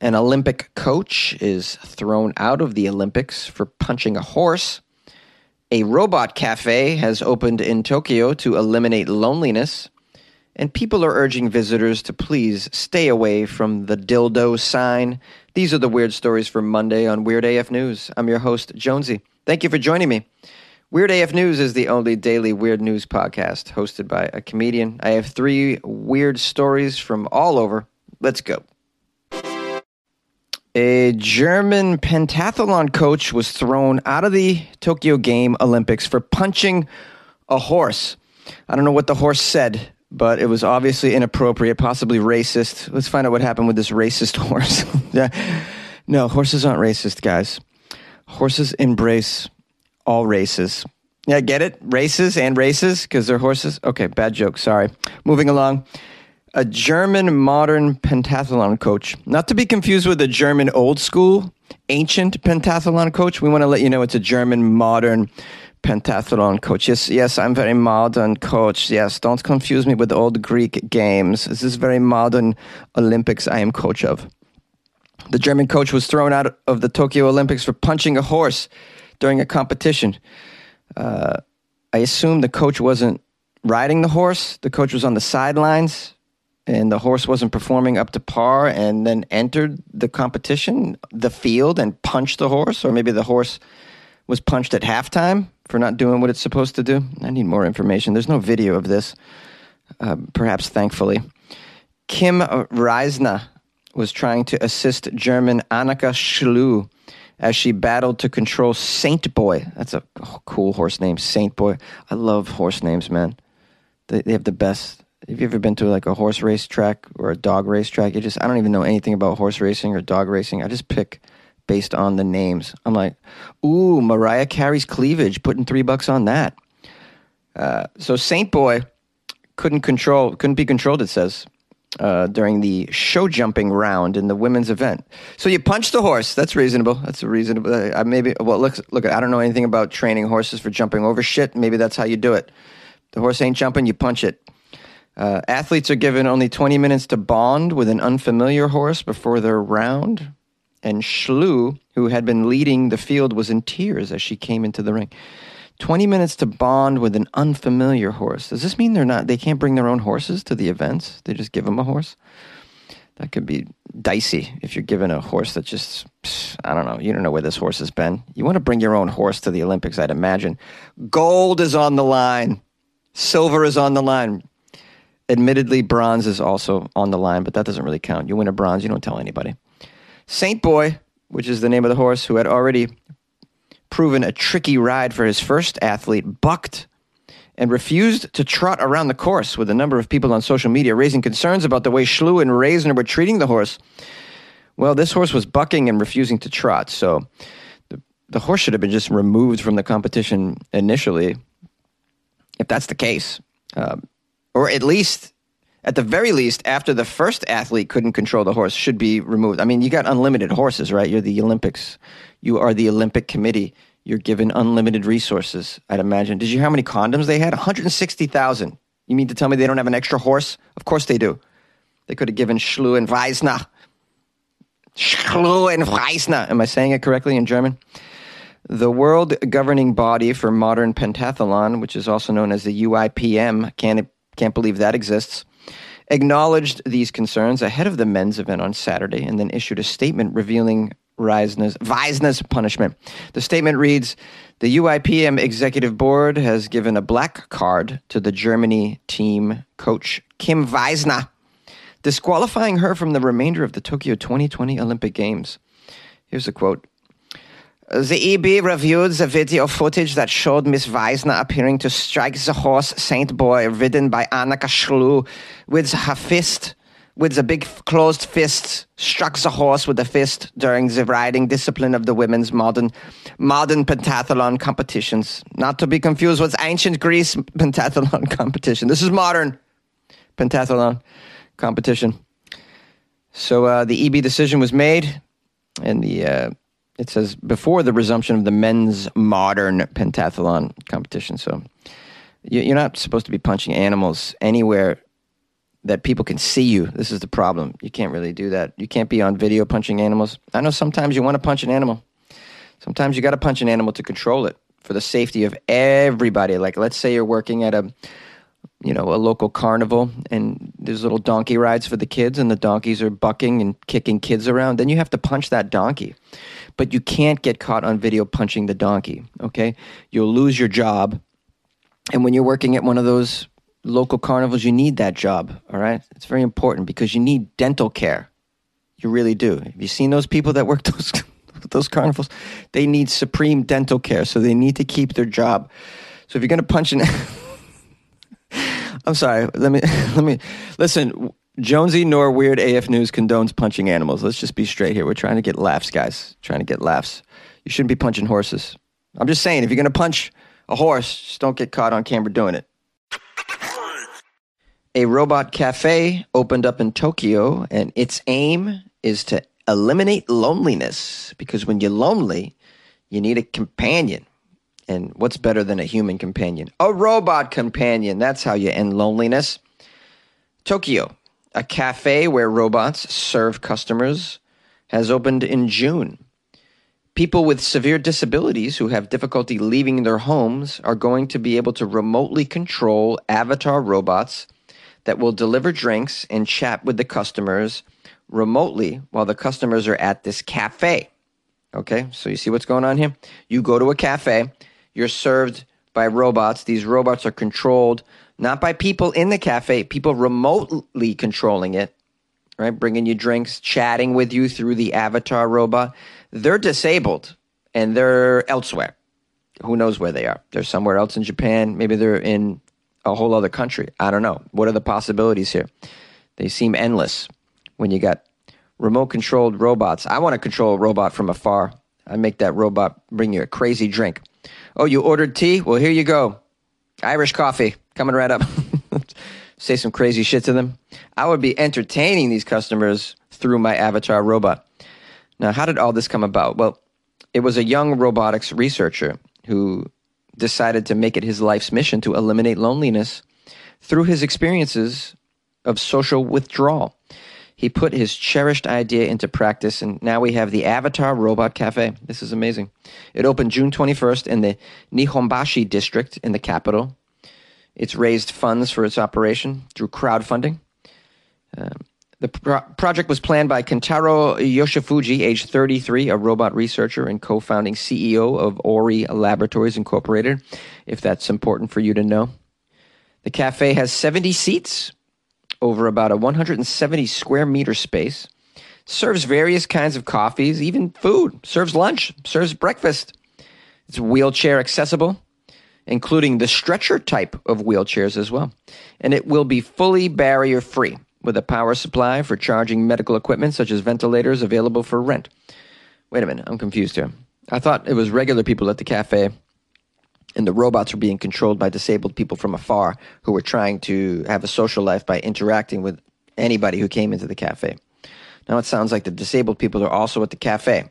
An Olympic coach is thrown out of the Olympics for punching a horse. A robot cafe has opened in Tokyo to eliminate loneliness. And people are urging visitors to please stay away from the dildo sign. These are the weird stories for Monday on Weird AF News. I'm your host, Jonesy. Thank you for joining me. Weird AF News is the only daily weird news podcast hosted by a comedian. I have three weird stories from all over. Let's go. A German pentathlon coach was thrown out of the Tokyo Game Olympics for punching a horse. I don't know what the horse said, but it was obviously inappropriate, possibly racist. Let's find out what happened with this racist horse. No, horses aren't racist, guys. Horses embrace all races. Yeah, get it? Races and races because they're horses? Okay, bad joke. Sorry. Moving along a German modern pentathlon coach, not to be confused with a German old school, ancient pentathlon coach. We want to let you know it's a German modern pentathlon coach. Yes, yes, I'm very modern coach. Yes, don't confuse me with old Greek games. This is very modern Olympics I am coach of. The German coach was thrown out of the Tokyo Olympics for punching a horse during a competition. Uh, I assume the coach wasn't riding the horse. The coach was on the sidelines and the horse wasn't performing up to par and then entered the competition, the field, and punched the horse, or maybe the horse was punched at halftime for not doing what it's supposed to do. I need more information. There's no video of this, uh, perhaps thankfully. Kim Raisner was trying to assist German Annika Schlu as she battled to control Saint Boy. That's a cool horse name, Saint Boy. I love horse names, man. They, they have the best have you ever been to like a horse race track or a dog race track? You just I don't even know anything about horse racing or dog racing. I just pick based on the names. I'm like, ooh, Mariah Carey's cleavage, putting three bucks on that. Uh, so Saint Boy couldn't control, couldn't be controlled. It says uh, during the show jumping round in the women's event. So you punch the horse. That's reasonable. That's a reasonable. Uh, maybe well, look, look. I don't know anything about training horses for jumping over shit. Maybe that's how you do it. The horse ain't jumping. You punch it. Uh, athletes are given only 20 minutes to bond with an unfamiliar horse before their round. And Schlu, who had been leading the field, was in tears as she came into the ring. 20 minutes to bond with an unfamiliar horse. Does this mean they're not, they can't bring their own horses to the events? They just give them a horse? That could be dicey if you're given a horse that just, I don't know, you don't know where this horse has been. You want to bring your own horse to the Olympics, I'd imagine. Gold is on the line, silver is on the line. Admittedly, bronze is also on the line, but that doesn't really count. You win a bronze, you don't tell anybody. Saint Boy, which is the name of the horse, who had already proven a tricky ride for his first athlete, bucked and refused to trot around the course, with a number of people on social media raising concerns about the way Schlu and Raisner were treating the horse. Well, this horse was bucking and refusing to trot, so the, the horse should have been just removed from the competition initially, if that's the case. Uh, or at least at the very least, after the first athlete couldn't control the horse, should be removed. I mean, you got unlimited horses, right? You're the Olympics. You are the Olympic Committee. You're given unlimited resources, I'd imagine. Did you hear how many condoms they had? 160,000. You mean to tell me they don't have an extra horse? Of course they do. They could have given Schlu and Weisner. Schlu and Weisner. Am I saying it correctly in German? The world governing body for modern pentathlon, which is also known as the UIPM, can't can't believe that exists. Acknowledged these concerns ahead of the men's event on Saturday and then issued a statement revealing Raisner's, Weisner's punishment. The statement reads The UIPM executive board has given a black card to the Germany team coach Kim Weisner, disqualifying her from the remainder of the Tokyo 2020 Olympic Games. Here's a quote the EB reviewed the video footage that showed Miss Weisner appearing to strike the horse Saint Boy, ridden by Annika Schlu, with her fist, with the big closed fist, struck the horse with the fist during the riding discipline of the women's modern, modern pentathlon competitions. Not to be confused with ancient Greece pentathlon competition. This is modern pentathlon competition. So uh, the EB decision was made, and the uh, it says before the resumption of the men's modern pentathlon competition. So you're not supposed to be punching animals anywhere that people can see you. This is the problem. You can't really do that. You can't be on video punching animals. I know sometimes you want to punch an animal. Sometimes you got to punch an animal to control it for the safety of everybody. Like let's say you're working at a you know, a local carnival and there's little donkey rides for the kids and the donkeys are bucking and kicking kids around, then you have to punch that donkey. But you can't get caught on video punching the donkey, okay? You'll lose your job. And when you're working at one of those local carnivals, you need that job, all right? It's very important because you need dental care. You really do. Have you seen those people that work those those carnivals? They need supreme dental care, so they need to keep their job. So if you're going to punch an I'm sorry. Let me let me listen. Jonesy nor Weird AF News condones punching animals. Let's just be straight here. We're trying to get laughs, guys. Trying to get laughs. You shouldn't be punching horses. I'm just saying, if you're going to punch a horse, just don't get caught on camera doing it. A robot cafe opened up in Tokyo, and its aim is to eliminate loneliness because when you're lonely, you need a companion. And what's better than a human companion? A robot companion. That's how you end loneliness. Tokyo, a cafe where robots serve customers, has opened in June. People with severe disabilities who have difficulty leaving their homes are going to be able to remotely control avatar robots that will deliver drinks and chat with the customers remotely while the customers are at this cafe. Okay, so you see what's going on here? You go to a cafe, you're served by robots. These robots are controlled not by people in the cafe, people remotely controlling it, right? Bringing you drinks, chatting with you through the avatar robot. They're disabled and they're elsewhere. Who knows where they are? They're somewhere else in Japan. Maybe they're in a whole other country. I don't know. What are the possibilities here? They seem endless when you got remote controlled robots. I want to control a robot from afar. I make that robot bring you a crazy drink. Oh, you ordered tea? Well, here you go. Irish coffee coming right up. Say some crazy shit to them. I would be entertaining these customers through my avatar robot. Now, how did all this come about? Well, it was a young robotics researcher who decided to make it his life's mission to eliminate loneliness through his experiences of social withdrawal. He put his cherished idea into practice, and now we have the Avatar Robot Cafe. This is amazing. It opened June 21st in the Nihonbashi district in the capital. It's raised funds for its operation through crowdfunding. Um, the pro- project was planned by Kentaro Yoshifuji, age 33, a robot researcher and co founding CEO of Ory Laboratories Incorporated, if that's important for you to know. The cafe has 70 seats over about a 170 square meter space, serves various kinds of coffees, even food, serves lunch, serves breakfast. It's wheelchair accessible, including the stretcher type of wheelchairs as well. And it will be fully barrier free with a power supply for charging medical equipment such as ventilators available for rent. Wait a minute, I'm confused here. I thought it was regular people at the cafe and the robots were being controlled by disabled people from afar who were trying to have a social life by interacting with anybody who came into the cafe. Now it sounds like the disabled people are also at the cafe.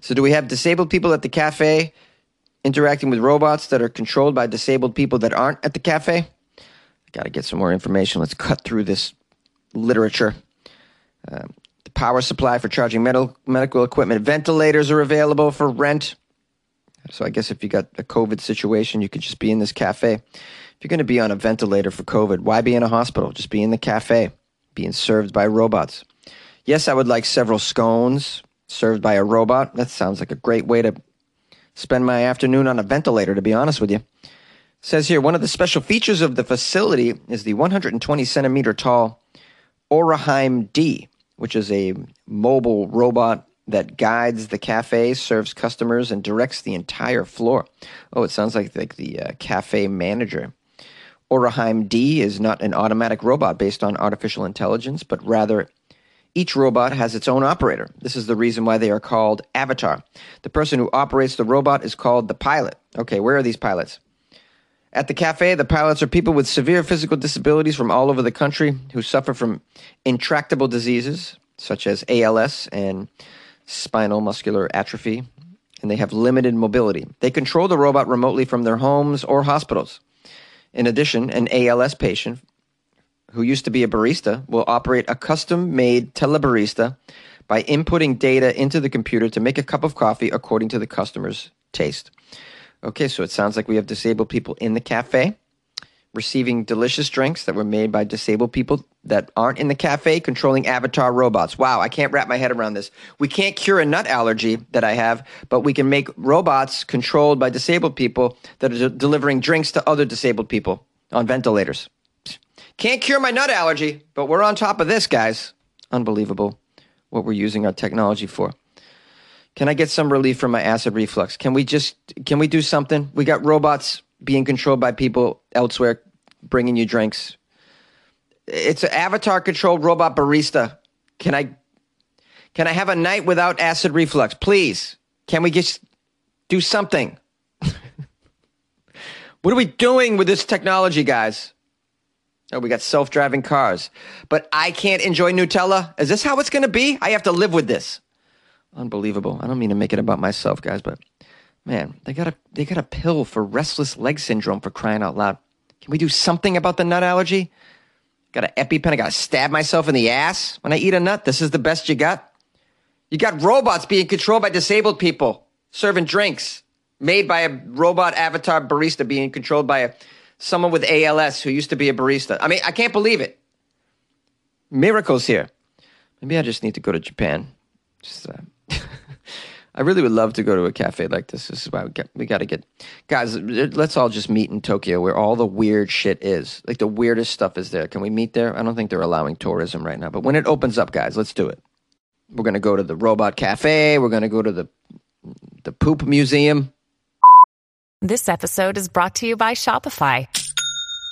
So do we have disabled people at the cafe interacting with robots that are controlled by disabled people that aren't at the cafe? I got to get some more information. Let's cut through this literature. Um, the power supply for charging medical medical equipment. Ventilators are available for rent. So I guess if you got a COVID situation, you could just be in this cafe. If you're going to be on a ventilator for COVID, why be in a hospital? Just be in the cafe, being served by robots. Yes, I would like several scones served by a robot. That sounds like a great way to spend my afternoon on a ventilator, to be honest with you. It says here one of the special features of the facility is the 120 centimeter tall OriHime-D, which is a mobile robot that guides the cafe, serves customers, and directs the entire floor. Oh, it sounds like, like the uh, cafe manager. OriHime-D is not an automatic robot based on artificial intelligence, but rather each robot has its own operator. This is the reason why they are called Avatar. The person who operates the robot is called the pilot. Okay, where are these pilots? At the cafe, the pilots are people with severe physical disabilities from all over the country who suffer from intractable diseases such as ALS and spinal muscular atrophy, and they have limited mobility. They control the robot remotely from their homes or hospitals. In addition, an ALS patient who used to be a barista, will operate a custom made telebarista by inputting data into the computer to make a cup of coffee according to the customer's taste. Okay, so it sounds like we have disabled people in the cafe receiving delicious drinks that were made by disabled people that aren't in the cafe controlling avatar robots. Wow, I can't wrap my head around this. We can't cure a nut allergy that I have, but we can make robots controlled by disabled people that are delivering drinks to other disabled people on ventilators. Can't cure my nut allergy, but we're on top of this, guys. Unbelievable what we're using our technology for. Can I get some relief from my acid reflux? Can we just can we do something? We got robots being controlled by people elsewhere bringing you drinks. It's an avatar controlled robot barista. Can I can I have a night without acid reflux? Please. Can we just do something? what are we doing with this technology, guys? Oh, we got self driving cars. But I can't enjoy Nutella? Is this how it's going to be? I have to live with this. Unbelievable. I don't mean to make it about myself, guys, but man, they got a they got a pill for restless leg syndrome for crying out loud. Can we do something about the nut allergy? Got an EpiPen. I got to stab myself in the ass when I eat a nut. This is the best you got. You got robots being controlled by disabled people serving drinks made by a robot avatar barista being controlled by a someone with ALS who used to be a barista. I mean, I can't believe it. Miracles here. Maybe I just need to go to Japan. Just, uh, I really would love to go to a cafe like this. This is why we got, we got to get guys. Let's all just meet in Tokyo, where all the weird shit is. Like the weirdest stuff is there. Can we meet there? I don't think they're allowing tourism right now, but when it opens up, guys, let's do it. We're gonna go to the robot cafe. We're gonna go to the the poop museum. This episode is brought to you by Shopify.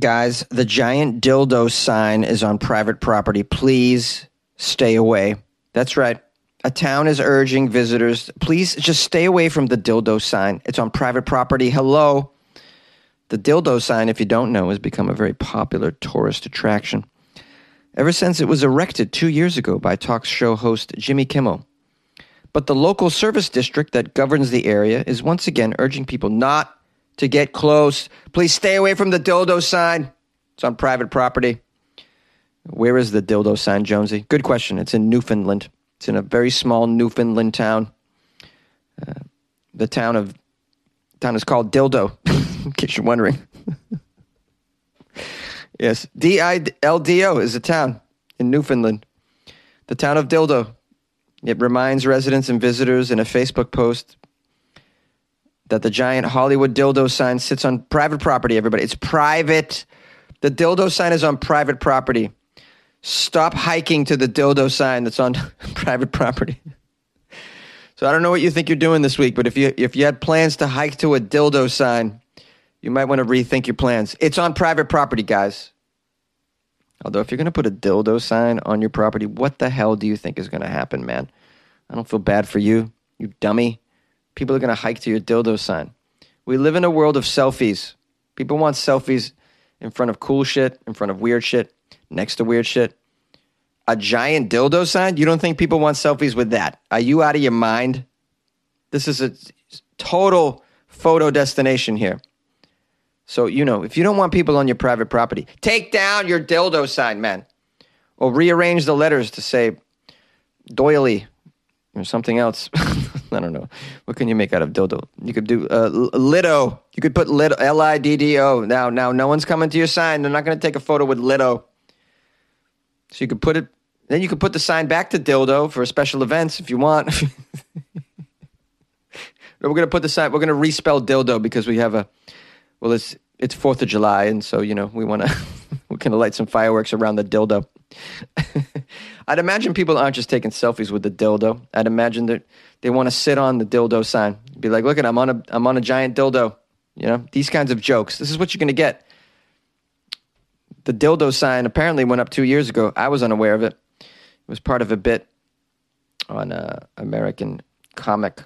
Guys, the giant dildo sign is on private property. Please stay away. That's right. A town is urging visitors, please just stay away from the dildo sign. It's on private property. Hello. The dildo sign, if you don't know, has become a very popular tourist attraction. Ever since it was erected two years ago by talk show host Jimmy Kimmel. But the local service district that governs the area is once again urging people not to get close. Please stay away from the dildo sign. It's on private property. Where is the dildo sign, Jonesy? Good question. It's in Newfoundland. It's in a very small Newfoundland town. Uh, the town of town is called Dildo, in case you're wondering. yes, D I L D O is a town in Newfoundland. The town of Dildo. It reminds residents and visitors in a Facebook post that the giant Hollywood dildo sign sits on private property, everybody. It's private. The dildo sign is on private property. Stop hiking to the dildo sign that's on private property. So I don't know what you think you're doing this week, but if you if you had plans to hike to a dildo sign, you might want to rethink your plans. It's on private property, guys. Although if you're going to put a dildo sign on your property, what the hell do you think is going to happen, man? I don't feel bad for you, you dummy. People are going to hike to your dildo sign. We live in a world of selfies. People want selfies in front of cool shit, in front of weird shit next to weird shit. A giant dildo sign? You don't think people want selfies with that? Are you out of your mind? This is a total photo destination here. So, you know, if you don't want people on your private property, take down your dildo sign, man. Or rearrange the letters to say doily or something else. I don't know. What can you make out of dildo? You could do uh, Lido. You could put Lido, L I D D O. Now, now, no one's coming to your sign. They're not going to take a photo with Lido. So you could put it, then you could put the sign back to dildo for special events if you want. we're going to put the sign, we're going to respell dildo because we have a, well, it's, it's 4th of July. And so, you know, we want to, we're going to light some fireworks around the dildo. I'd imagine people aren't just taking selfies with the dildo. I'd imagine that they want to sit on the dildo sign. Be like, look at I'm on a I'm on a giant dildo. You know, these kinds of jokes. This is what you're going to get the dildo sign apparently went up two years ago. I was unaware of it. It was part of a bit on uh, American comic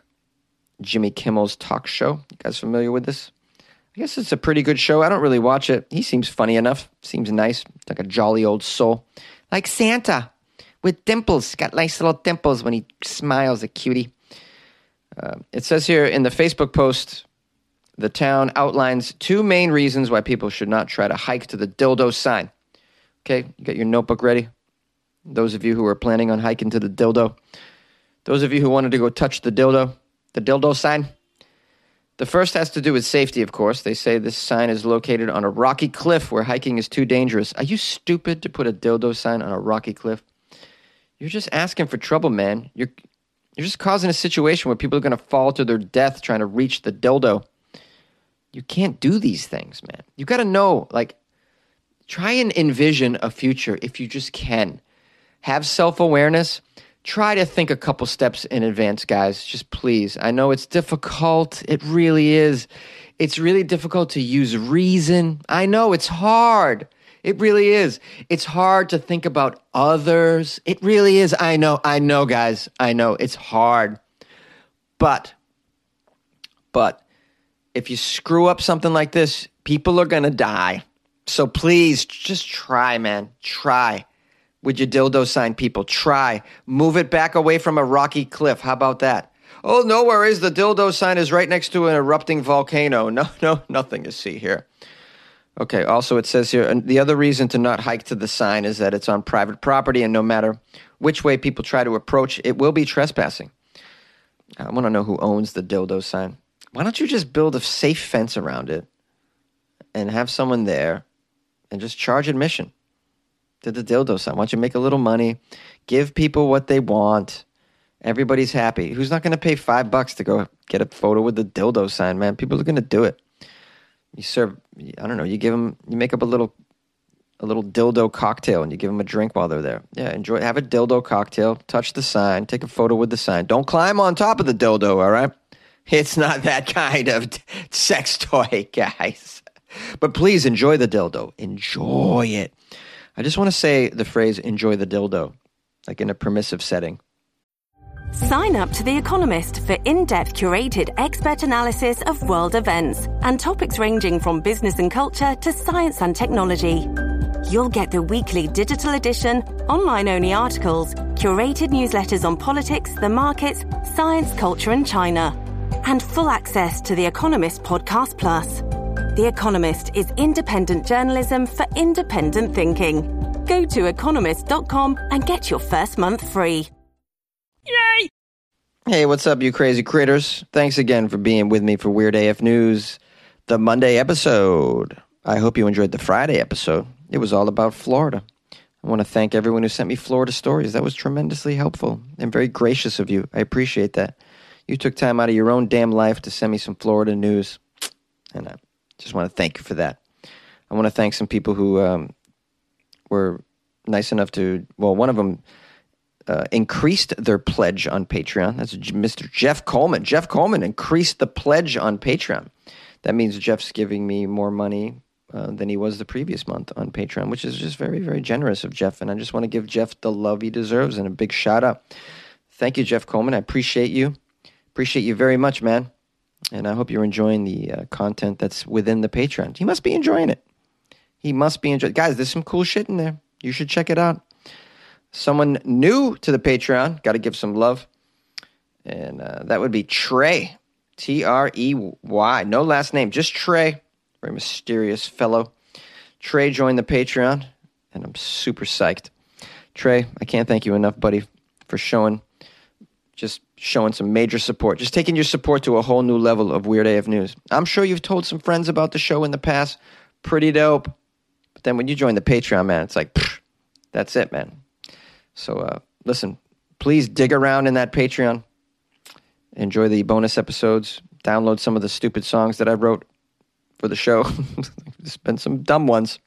Jimmy Kimmel's talk show. You guys familiar with this? I guess it's a pretty good show. I don't really watch it. He seems funny enough. Seems nice. Like a jolly old soul. Like Santa with dimples. Got nice little dimples when he smiles, a cutie. Uh, it says here in the Facebook post the town outlines two main reasons why people should not try to hike to the dildo sign. Okay, got your notebook ready? Those of you who are planning on hiking to the dildo. Those of you who wanted to go touch the dildo, the dildo sign. The first has to do with safety, of course. They say this sign is located on a rocky cliff where hiking is too dangerous. Are you stupid to put a dildo sign on a rocky cliff? You're just asking for trouble, man. You're you're just causing a situation where people are going to fall to their death trying to reach the dildo. You can't do these things, man. You got to know like try and envision a future if you just can. Have self-awareness try to think a couple steps in advance, guys. Just please. I know it's difficult. It really is. It's really difficult to use reason. I know it's hard. It really is. It's hard to think about others. It really is. I know. I know, guys. I know it's hard. But, but if you screw up something like this, people are going to die. So please just try, man. Try with your dildo sign, people. Try. Move it back away from a rocky cliff. How about that? Oh, no worries. The dildo sign is right next to an erupting volcano. No, no, nothing to see here. Okay, also it says here the other reason to not hike to the sign is that it's on private property, and no matter which way people try to approach, it will be trespassing. I want to know who owns the dildo sign. Why don't you just build a safe fence around it and have someone there and just charge admission? To the dildo sign. Why don't you make a little money, give people what they want. Everybody's happy. Who's not going to pay five bucks to go get a photo with the dildo sign, man? People are going to do it. You serve, I don't know, you give them, you make up a little, a little dildo cocktail and you give them a drink while they're there. Yeah, enjoy, have a dildo cocktail, touch the sign, take a photo with the sign. Don't climb on top of the dildo, all right? It's not that kind of sex toy, guys. But please enjoy the dildo. Enjoy it. I just want to say the phrase enjoy the dildo, like in a permissive setting. Sign up to The Economist for in depth curated expert analysis of world events and topics ranging from business and culture to science and technology. You'll get the weekly digital edition, online only articles, curated newsletters on politics, the markets, science, culture, and China, and full access to The Economist Podcast Plus. The Economist is independent journalism for independent thinking. Go to economist.com and get your first month free. Yay! Hey, what's up, you crazy critters? Thanks again for being with me for Weird AF News, the Monday episode. I hope you enjoyed the Friday episode. It was all about Florida. I want to thank everyone who sent me Florida stories. That was tremendously helpful and very gracious of you. I appreciate that. You took time out of your own damn life to send me some Florida news. And I just want to thank you for that. I want to thank some people who um, were nice enough to, well, one of them uh, increased their pledge on Patreon. That's Mr. Jeff Coleman. Jeff Coleman increased the pledge on Patreon. That means Jeff's giving me more money uh, than he was the previous month on Patreon, which is just very, very generous of Jeff. And I just want to give Jeff the love he deserves and a big shout out. Thank you, Jeff Coleman. I appreciate you. Appreciate you very much, man and I hope you're enjoying the uh, content that's within the Patreon. He must be enjoying it. He must be enjoying. Guys, there's some cool shit in there. You should check it out. Someone new to the Patreon, got to give some love, and uh, that would be Trey, T R E Y, no last name, just Trey. Very mysterious fellow. Trey joined the Patreon, and I'm super psyched. Trey, I can't thank you enough, buddy, for showing just showing some major support, just taking your support to a whole new level of Weird AF News. I'm sure you've told some friends about the show in the past. Pretty dope. But then when you join the Patreon, man, it's like, pfft, that's it, man. So uh, listen, please dig around in that Patreon. Enjoy the bonus episodes. Download some of the stupid songs that I wrote for the show. There's been some dumb ones.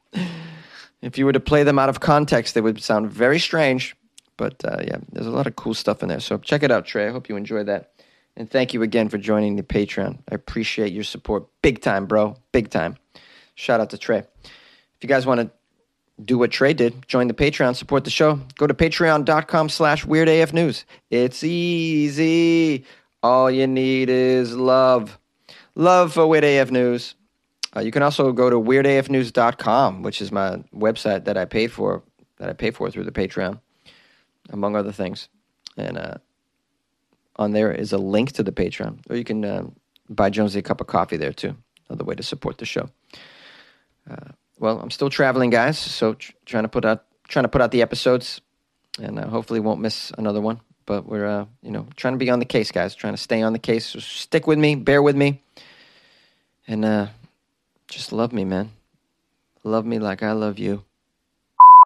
If you were to play them out of context, they would sound very strange. But uh, yeah, there's a lot of cool stuff in there. So check it out, Trey. I hope you enjoy that. And thank you again for joining the Patreon. I appreciate your support. Big time, bro. Big time. Shout out to Trey. If you guys want to do what Trey did. Join the Patreon, support the show. Go to patreon.com slash weirdafnews. It's easy. All you need is love. Love for Weird AF News. Uh, you can also go to weirdafnews.com, which is my website that I pay for, that I pay for through the Patreon, among other things. And uh, on there is a link to the Patreon, or you can uh, buy Jonesy a cup of coffee there too. Another way to support the show. Uh, well, I'm still traveling, guys, so tr- trying to put out trying to put out the episodes, and uh, hopefully won't miss another one. But we're uh, you know trying to be on the case, guys. Trying to stay on the case. So stick with me, bear with me, and uh, just love me, man. Love me like I love you.